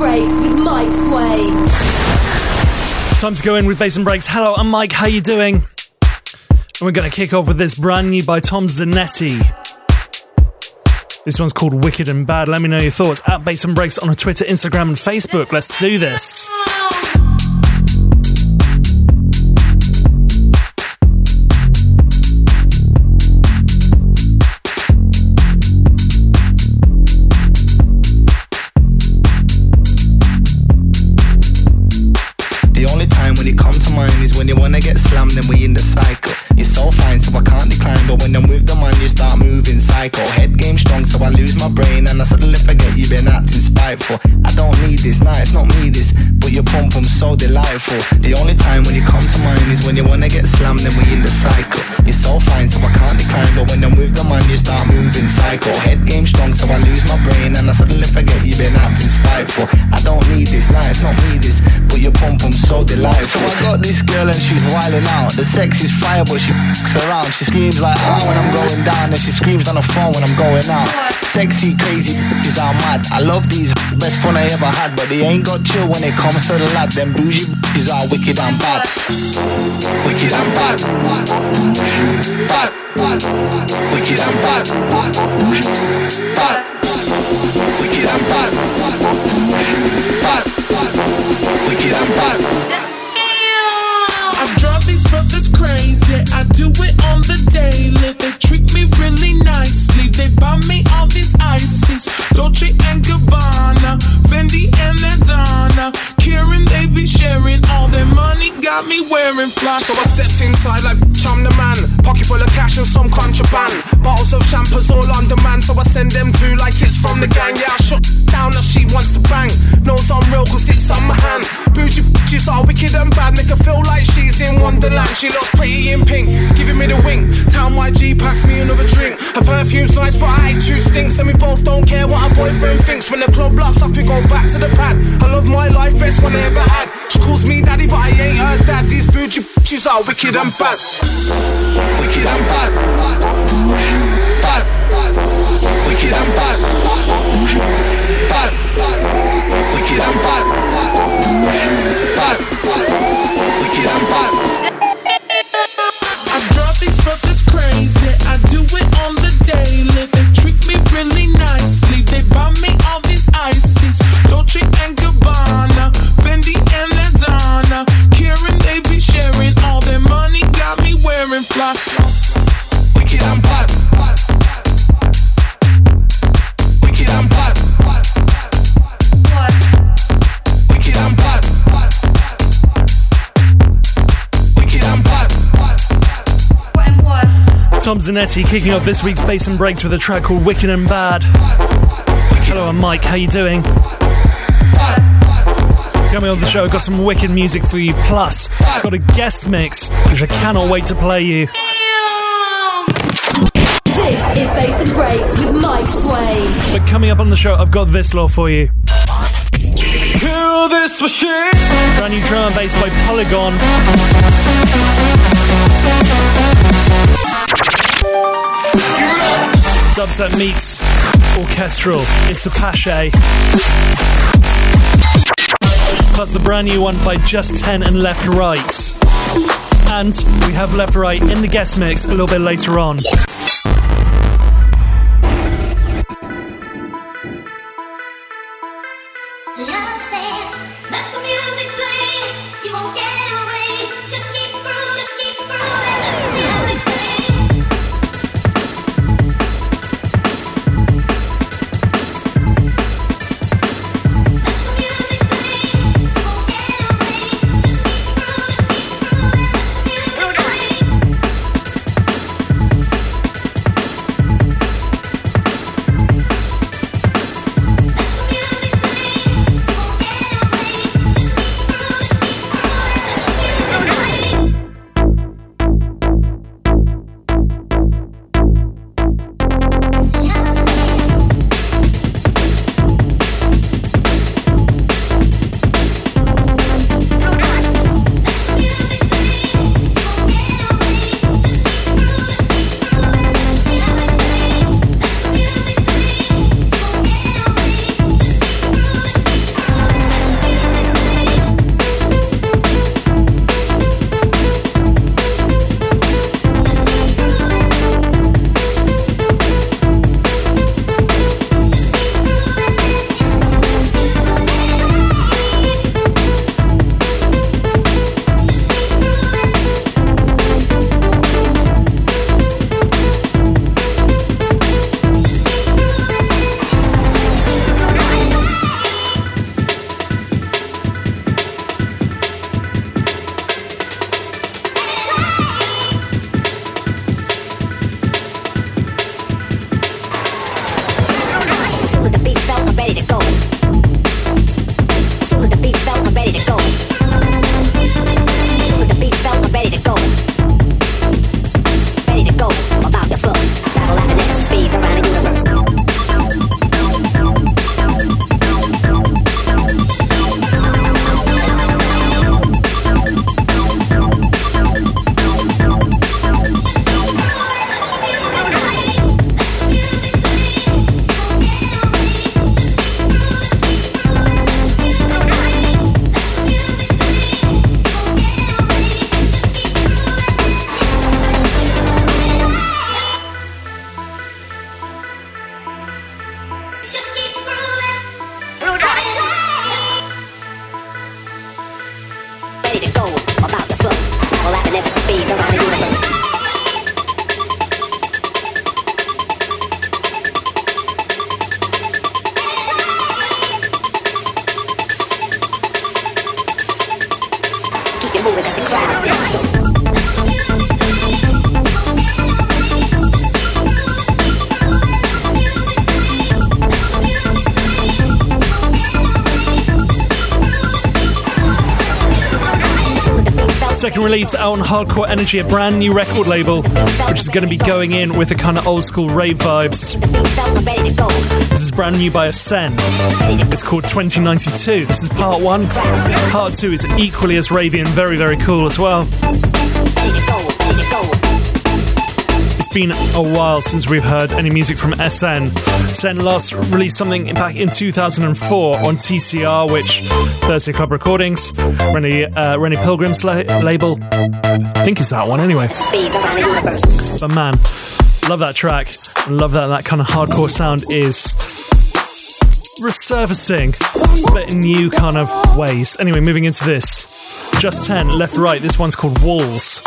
Breaks with Mike Swain. Time to go in with Bass and Breaks. Hello, I'm Mike. How you doing? And we're going to kick off with this brand new by Tom Zanetti. This one's called Wicked and Bad. Let me know your thoughts at Bass and Breaks on Twitter, Instagram, and Facebook. Let's do this. Then we in the cycle. So fine, so I can't decline. But when I'm with the man, you start moving psycho. Head game strong, so I lose my brain. And I suddenly forget you've been acting spiteful. I don't need this, nah, it's not me this. But your pump, I'm so delightful. The only time when you come to mind is when you wanna get slammed, then we in the cycle. You're so fine, so I can't decline. But when I'm with the man, you start moving psycho. Head game strong, so I lose my brain. And I suddenly forget you've been acting spiteful. I don't need this, nah, it's not me this. But your pump, I'm so delightful. So I got this girl and she's wilding out. The sex is fire, but she around. She screams like ah when I'm going down, and she screams on the phone when I'm going out. Sexy, crazy bitches are mad. I love these best fun I ever had, but they ain't got chill when it comes to the lab. Them bougie bitches are wicked and bad. Wicked and bad. Bougie, bad. Wicked and bad. Bougie, bad. Wicked and bad. Bougie, bad. Wicked and bad crazy. I do it on the daily. They treat me really nicely. They buy me all these ices. Dolce and Gabbana, Fendi and Adana. Kieran, they be sharing all their money. Got me wearing fly. So I stepped inside like I'm the man. Pocket full of cash and some contraband. Bottles of champers all on demand. So I send them to like it's from the gang. Yeah, I shut down that she wants to bang. Knows I'm real cause it's on my hand. Bougie bitches are She looks pretty in pink, giving me the wink. Town YG pass me another drink. Her perfume's nice, but I too stinks. And we both don't care what our boyfriend thinks. When the club locks off, we go back to the pad. I love my life, best one I ever had. She calls me daddy, but I ain't her dad. These bougie bitches are wicked and bad. Wicked and bad. Bad. Wicked and. Bad. Tom Zanetti kicking off this week's Bass and Breaks with a track called Wicked and Bad. Hello, I'm Mike. How you doing? Coming on the show, I've got some wicked music for you. Plus, I've got a guest mix, which I cannot wait to play you. This is Bass and Breaks with Mike Swain. But coming up on the show, I've got this law for you. Kill this machine. Brand new drum and bass by Polygon. Dubstep meets orchestral. It's Apache. Plus the brand new one by Just 10 and Left Right. And we have Left Right in the guest mix a little bit later on. Hardcore Energy, a brand new record label, which is going to be going in with the kind of old school rave vibes. This is brand new by Ascen. It's called 2092. This is part one. Part two is equally as ravey and very, very cool as well. Been a while since we've heard any music from SN. Ascen last released something back in 2004 on TCR, which Thursday Club Recordings, Rennie, uh, Rennie Pilgrim's la- label. I think it's that one anyway. But man, love that track. Love that that kind of hardcore sound is resurfacing, but in new kind of ways. Anyway, moving into this. Just 10, left, right. This one's called Walls.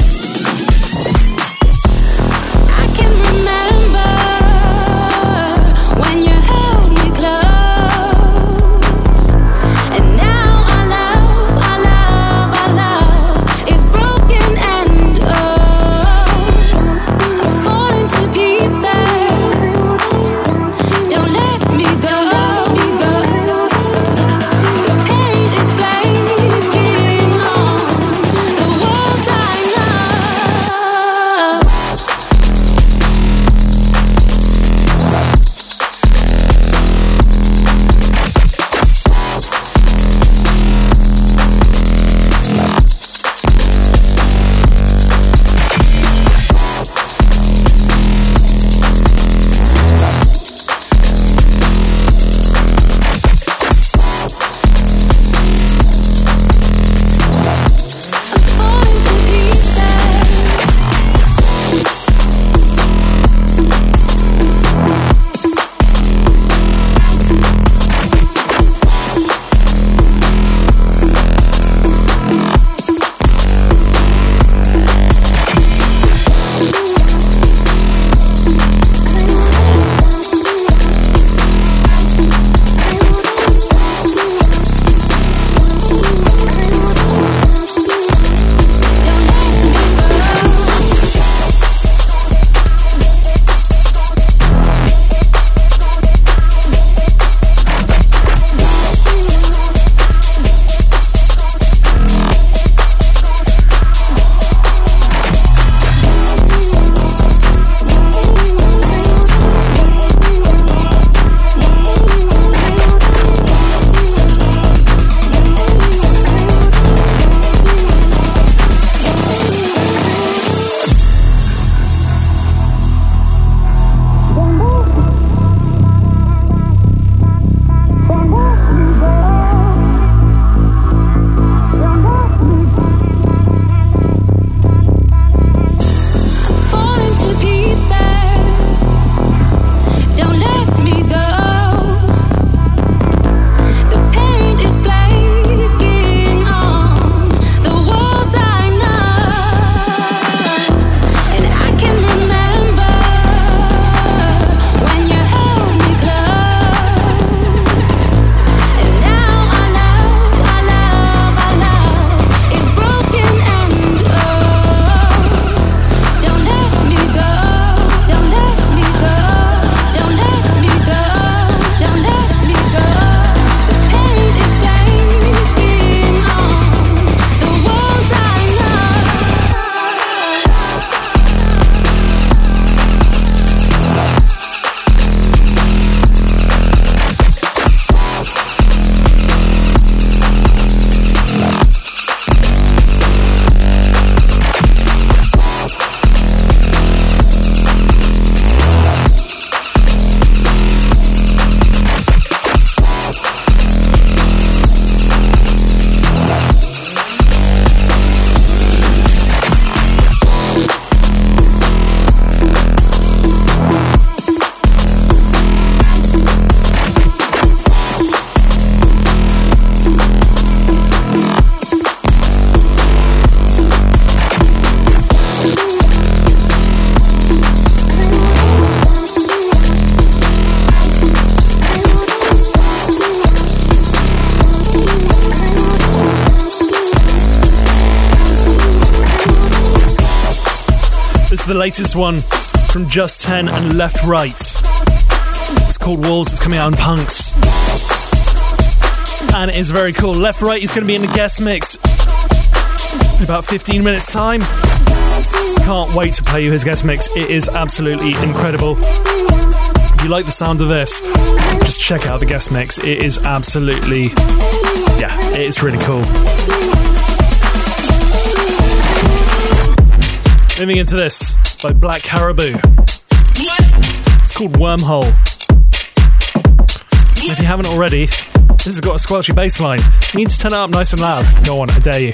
Latest one from Just 10 and Left Right. It's called Walls, it's coming out on Punks. And it is very cool. Left Right is going to be in the guest mix in about 15 minutes' time. Can't wait to play you his guest mix. It is absolutely incredible. If you like the sound of this, just check out the guest mix. It is absolutely, yeah, it is really cool. Moving into this by Black Caribou. It's called Wormhole. And if you haven't already, this has got a squelchy bass line. You need to turn it up nice and loud. Go on, I dare you.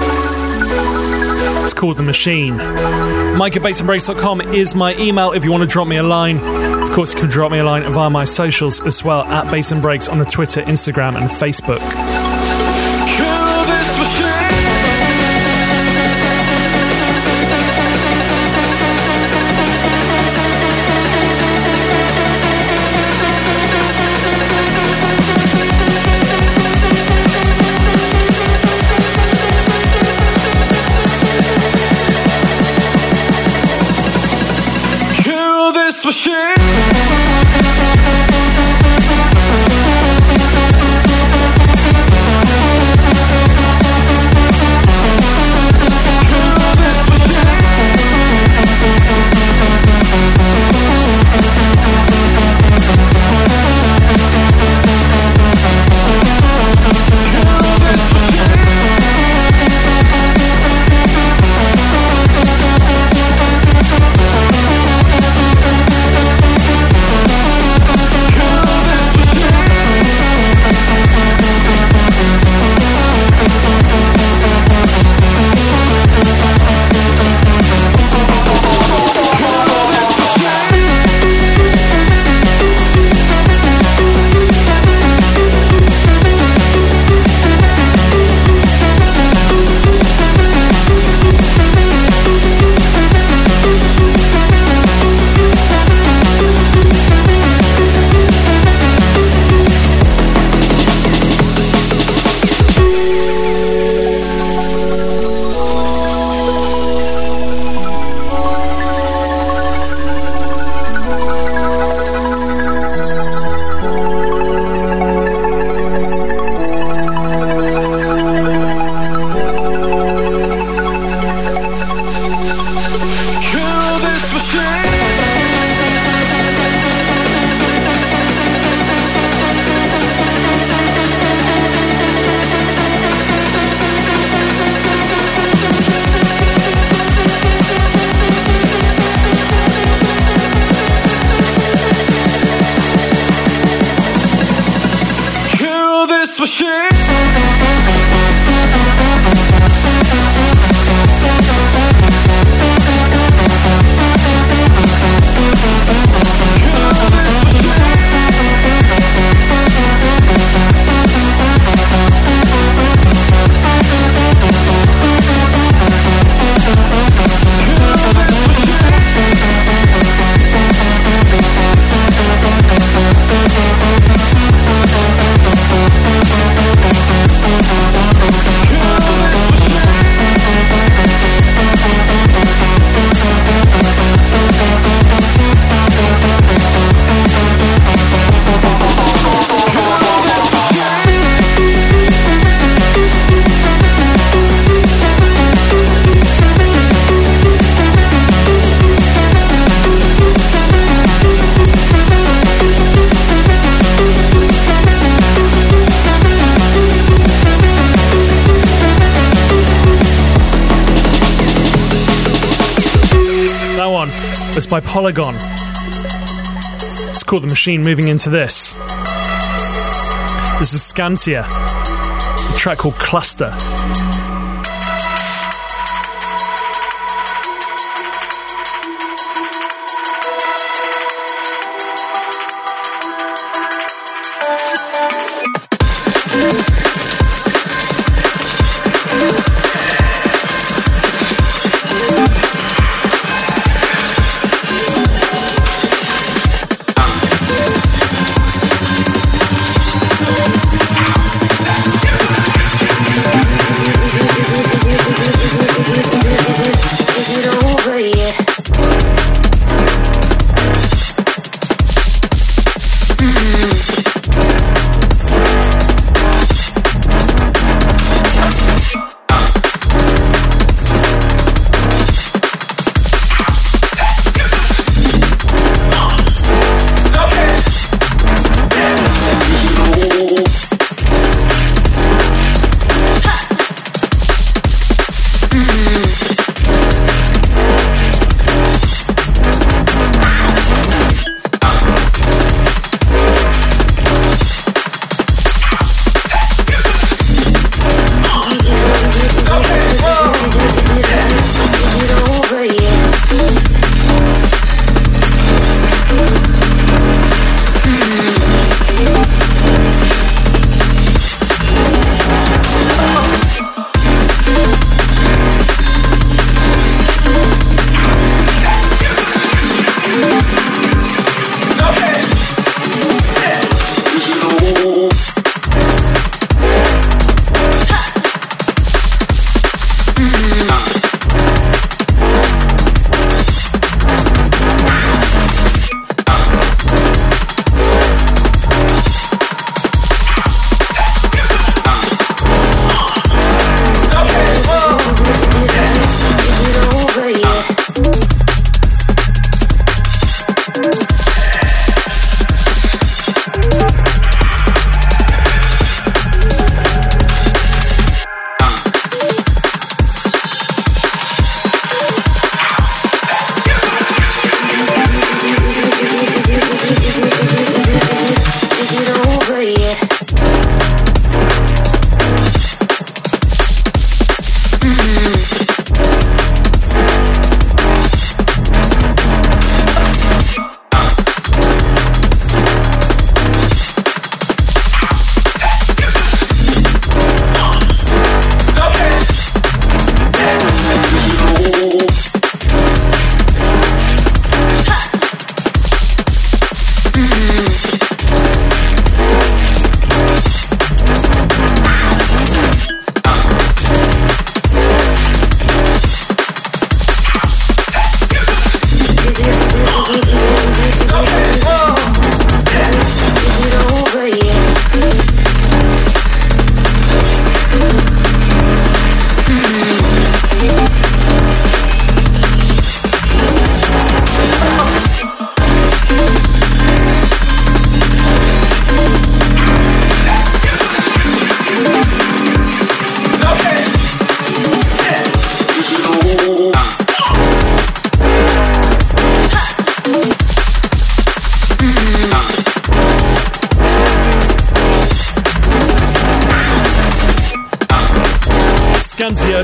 It's called The Machine. Mike at bassandbreaks.com is my email if you want to drop me a line. Of course, you can drop me a line via my socials as well at Bass and Breaks on the Twitter, Instagram, and Facebook. By Polygon. It's called The Machine moving into this. This is Skantia, a track called Cluster.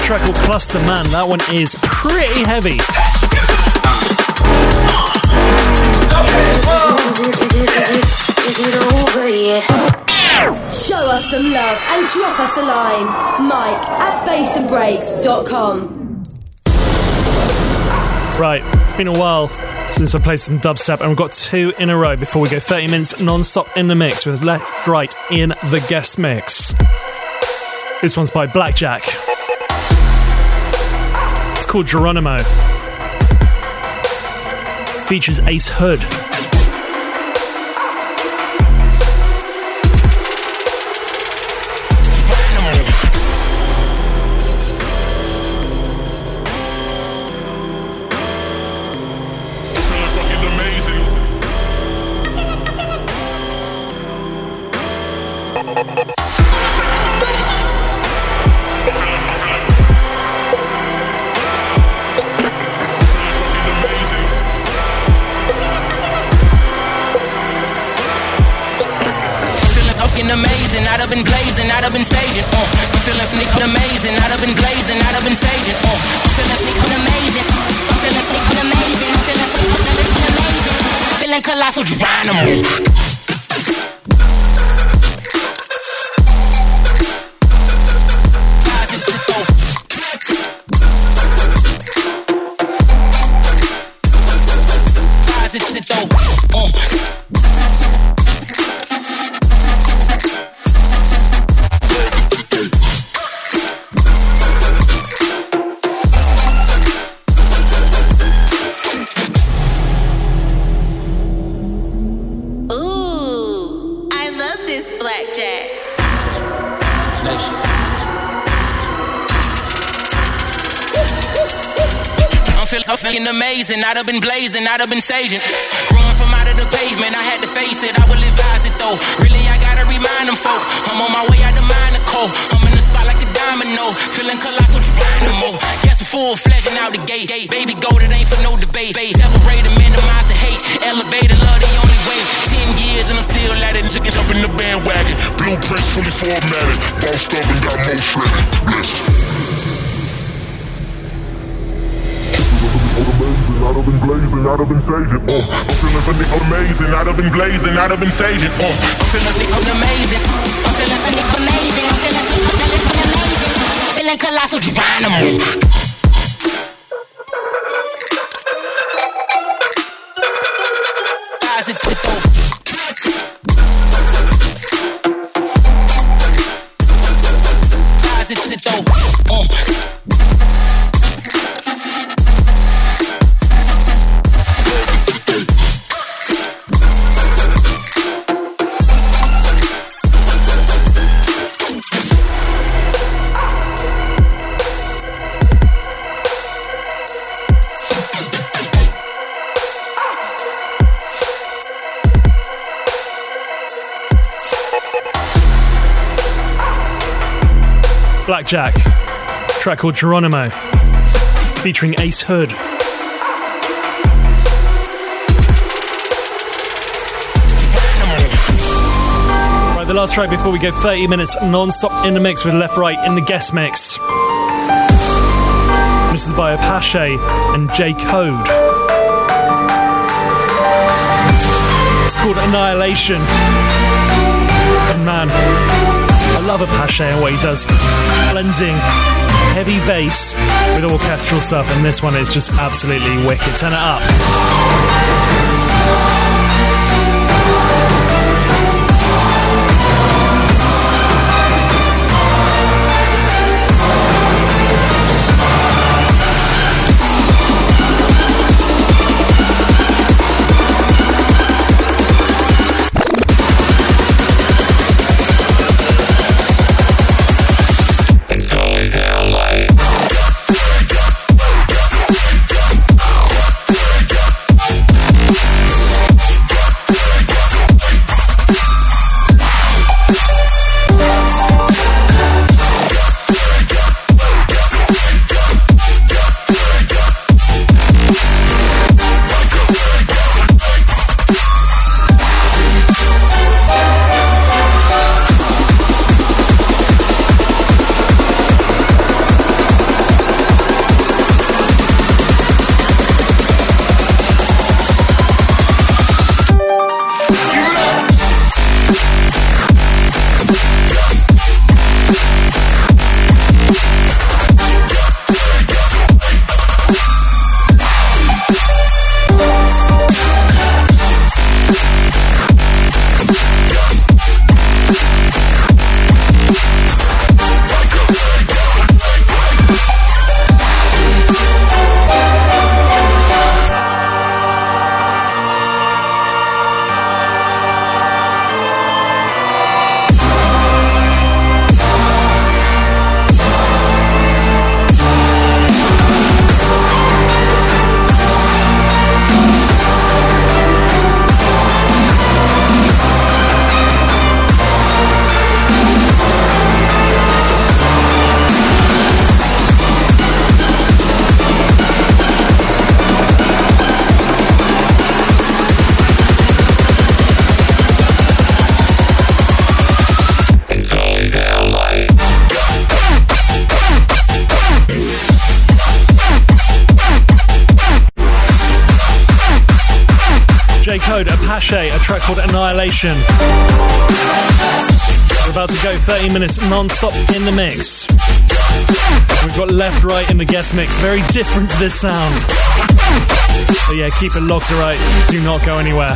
Track called Cluster Man. That one is pretty heavy. Show us some love and drop us a line. Mike at bassandbreaks.com. Right, it's been a while since I played some dubstep, and we've got two in a row before we go 30 minutes non stop in the mix with left, right in the guest mix. This one's by Blackjack. Called Geronimo. Features Ace Hood. Been blazing, I'd have been saging. Growing from out of the pavement, I had to face it, I will advise it though. Really, I gotta remind them folk, I'm on my way out the mine of coal. I'm in the spot like a domino, feeling colossal dynamo. Yes, full fledged out the gate. Baby gold, it ain't for no debate. Separate and minimize the hate, elevator, love the only way. Ten years and I'm still at it, chicken jump in the bandwagon. Blueprints fully formatted, bossed up and got more. Blessed. I'd have been blazing, I'd have been saging. Uh, I'm feeling something amazing, I'd have been blazing, I'd have been saging. Uh, I'm feeling something amazing. I'm feeling something amazing. I'm feeling something amazing. Feeling colossal Geronimo. Blackjack, track called Geronimo, featuring Ace Hood. Right, the last track before we go 30 minutes non stop in the mix with Left Right in the guest mix. This is by Apache and J Code. It's called Annihilation. And man, love Apache and what he does, blending heavy bass with orchestral stuff, and this one is just absolutely wicked. Turn it up. Annihilation. We're about to go 30 minutes non-stop in the mix. We've got left, right in the guest mix. Very different to this sound. But yeah, keep it locked to right. Do not go anywhere.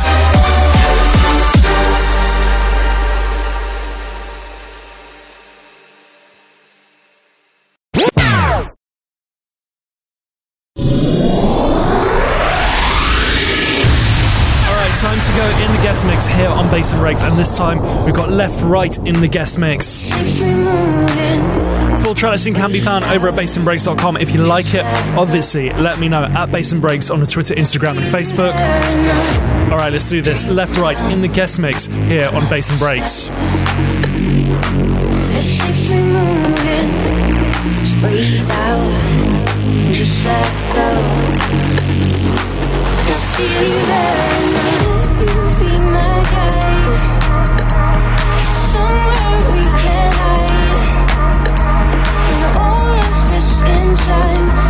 And this time we've got left, right in the guest mix. Full track listing can be found over at bassandbreaks.com. If you like it, obviously, let me know at Bass and Breaks on the Twitter, Instagram, and Facebook. All right, let's do this. Left, right in the guest mix here on Bass and Breaks. breathe out, just let go. Time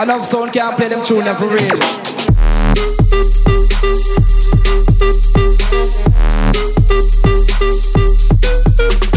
Enough sound can't play them tune for real. Thank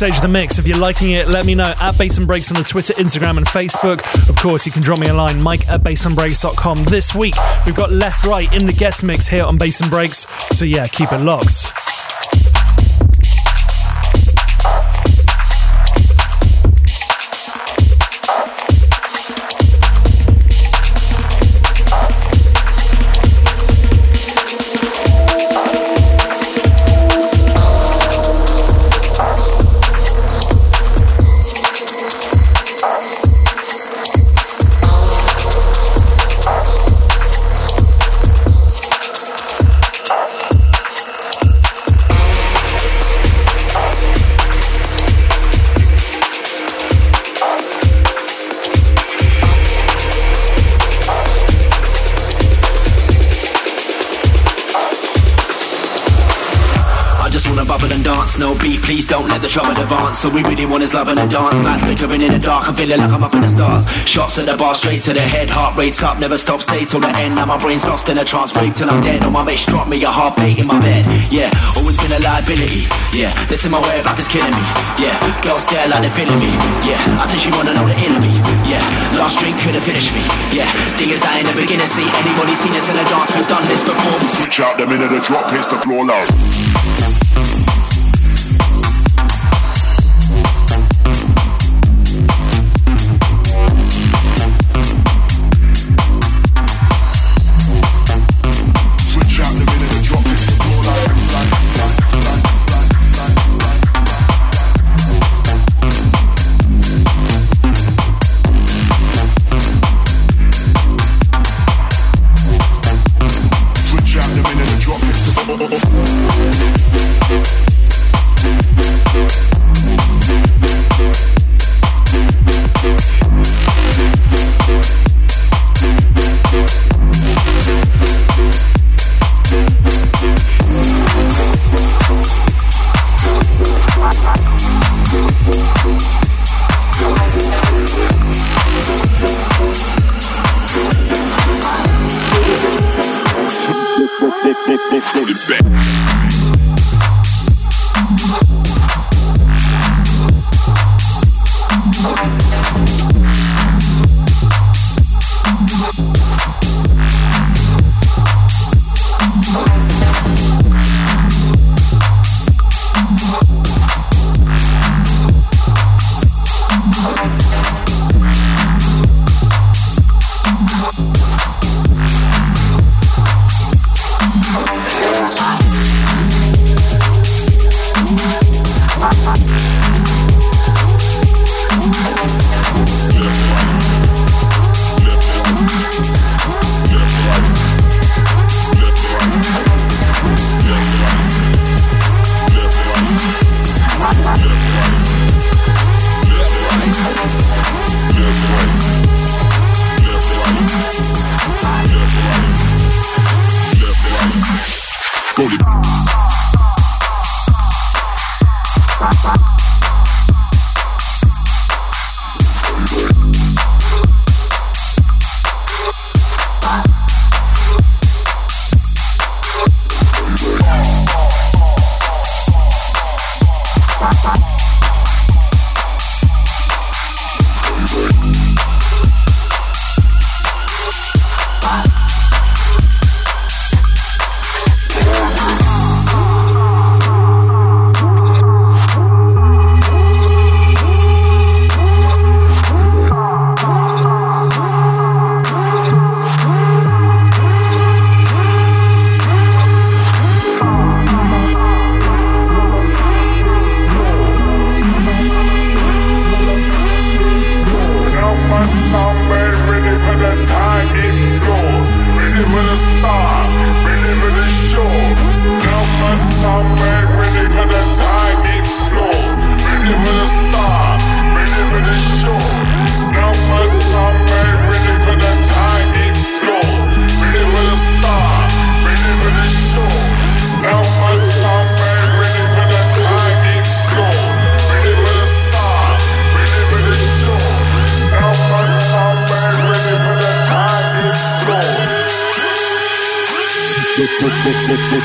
stage of the mix. If you're liking it, let me know at Bass and Breaks on the Twitter, Instagram, and Facebook. Of course, you can drop me a line, mike at bassandbreaks.com. This week, we've got Left Right in the guest mix here on Bass and Breaks. So yeah, keep it locked. No B, please don't let the trouble advance. All we really want is love and a dance. Lights flickering in the dark. I'm feeling like I'm up in the stars. Shots at the bar, straight to the head. Heart rate's up, never stop, stay till the end. Now my brain's lost in a trance, break till I'm dead. All my mates drop me a half eight in my bed. Yeah, always been a liability. Yeah, this in my way of life is killing me. Yeah, girls stare like they're feeling me. Yeah, I think she wanna know the enemy. Yeah, last drink could've finished me. Yeah, thing is I ain't never gonna see anybody seen us in a dance. We've done this before. Switch out the minute the drop hits the floor low.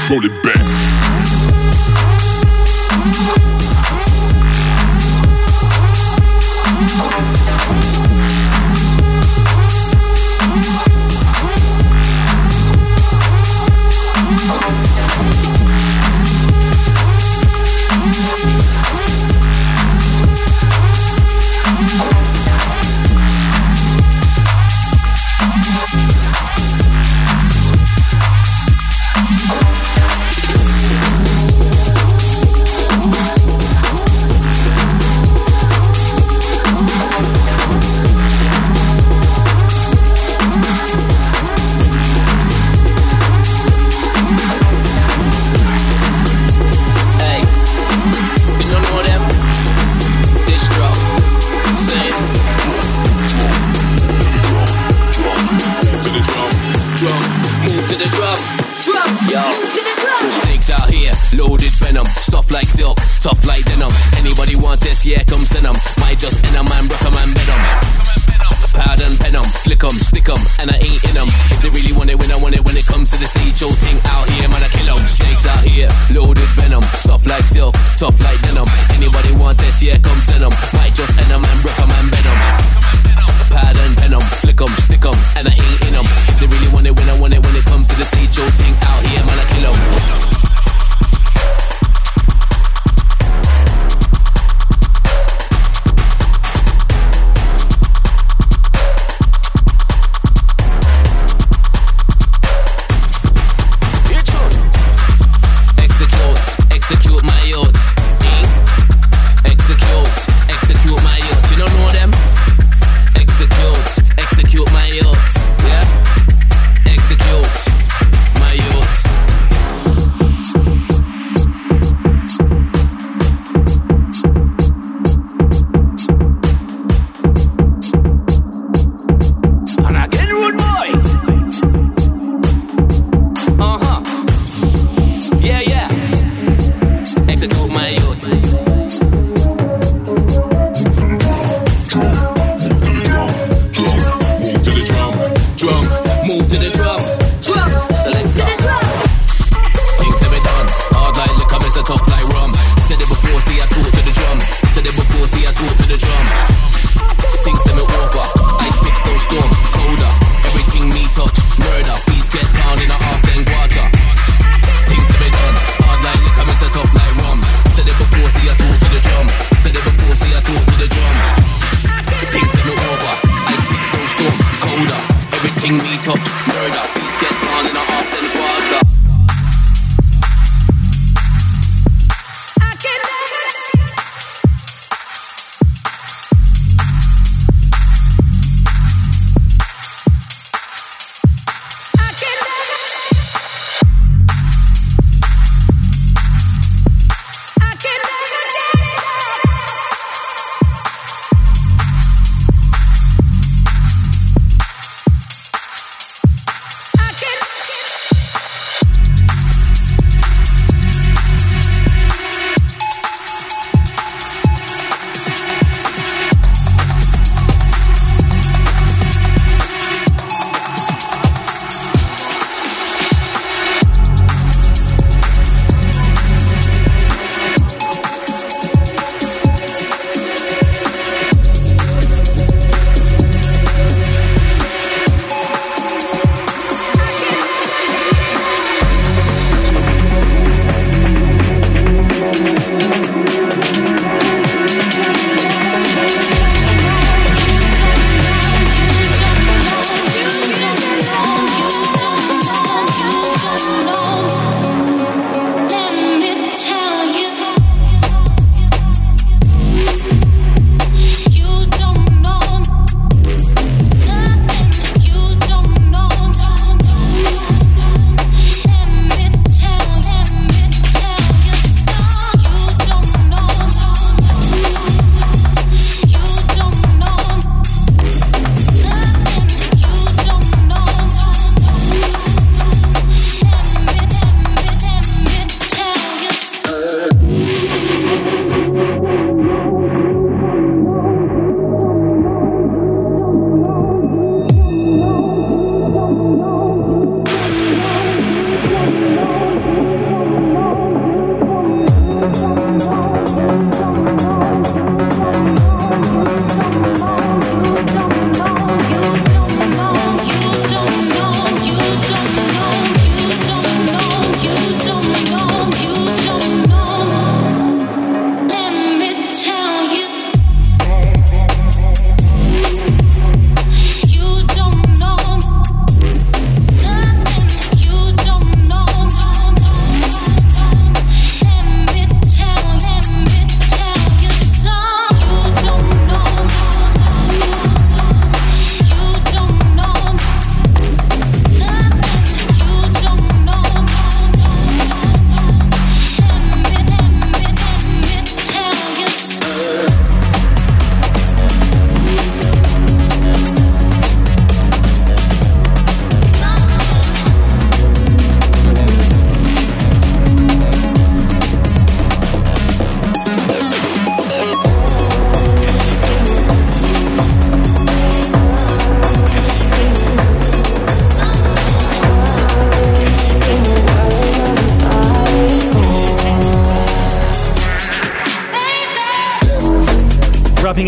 Roll it back.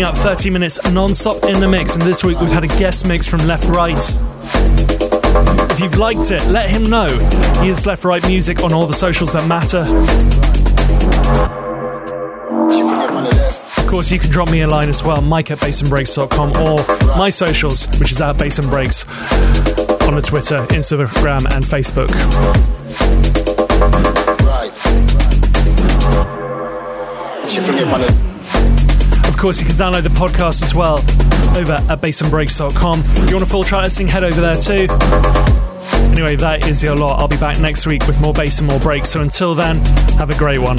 Up 30 minutes non-stop in the mix, and this week we've had a guest mix from Left Right. If you've liked it, let him know. He is Left Right Music on all the socials that matter. Of course, you can drop me a line as well, mike at bassandbreaks.com or my socials, which is at Bass and Breaks on the Twitter, Instagram, and Facebook. Of course, you can download the podcast as well over at bassandbreaks.com. If you want a full track listing, head over there too. Anyway, that is your lot. I'll be back next week with more bass and more breaks. So until then, have a great one.